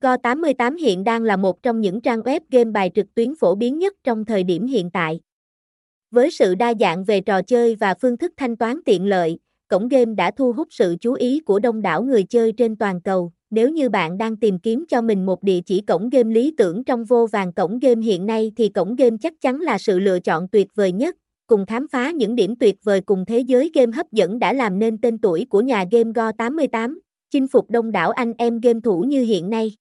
Go88 hiện đang là một trong những trang web game bài trực tuyến phổ biến nhất trong thời điểm hiện tại. Với sự đa dạng về trò chơi và phương thức thanh toán tiện lợi, cổng game đã thu hút sự chú ý của đông đảo người chơi trên toàn cầu. Nếu như bạn đang tìm kiếm cho mình một địa chỉ cổng game lý tưởng trong vô vàng cổng game hiện nay thì cổng game chắc chắn là sự lựa chọn tuyệt vời nhất. Cùng khám phá những điểm tuyệt vời cùng thế giới game hấp dẫn đã làm nên tên tuổi của nhà game Go88, chinh phục đông đảo anh em game thủ như hiện nay.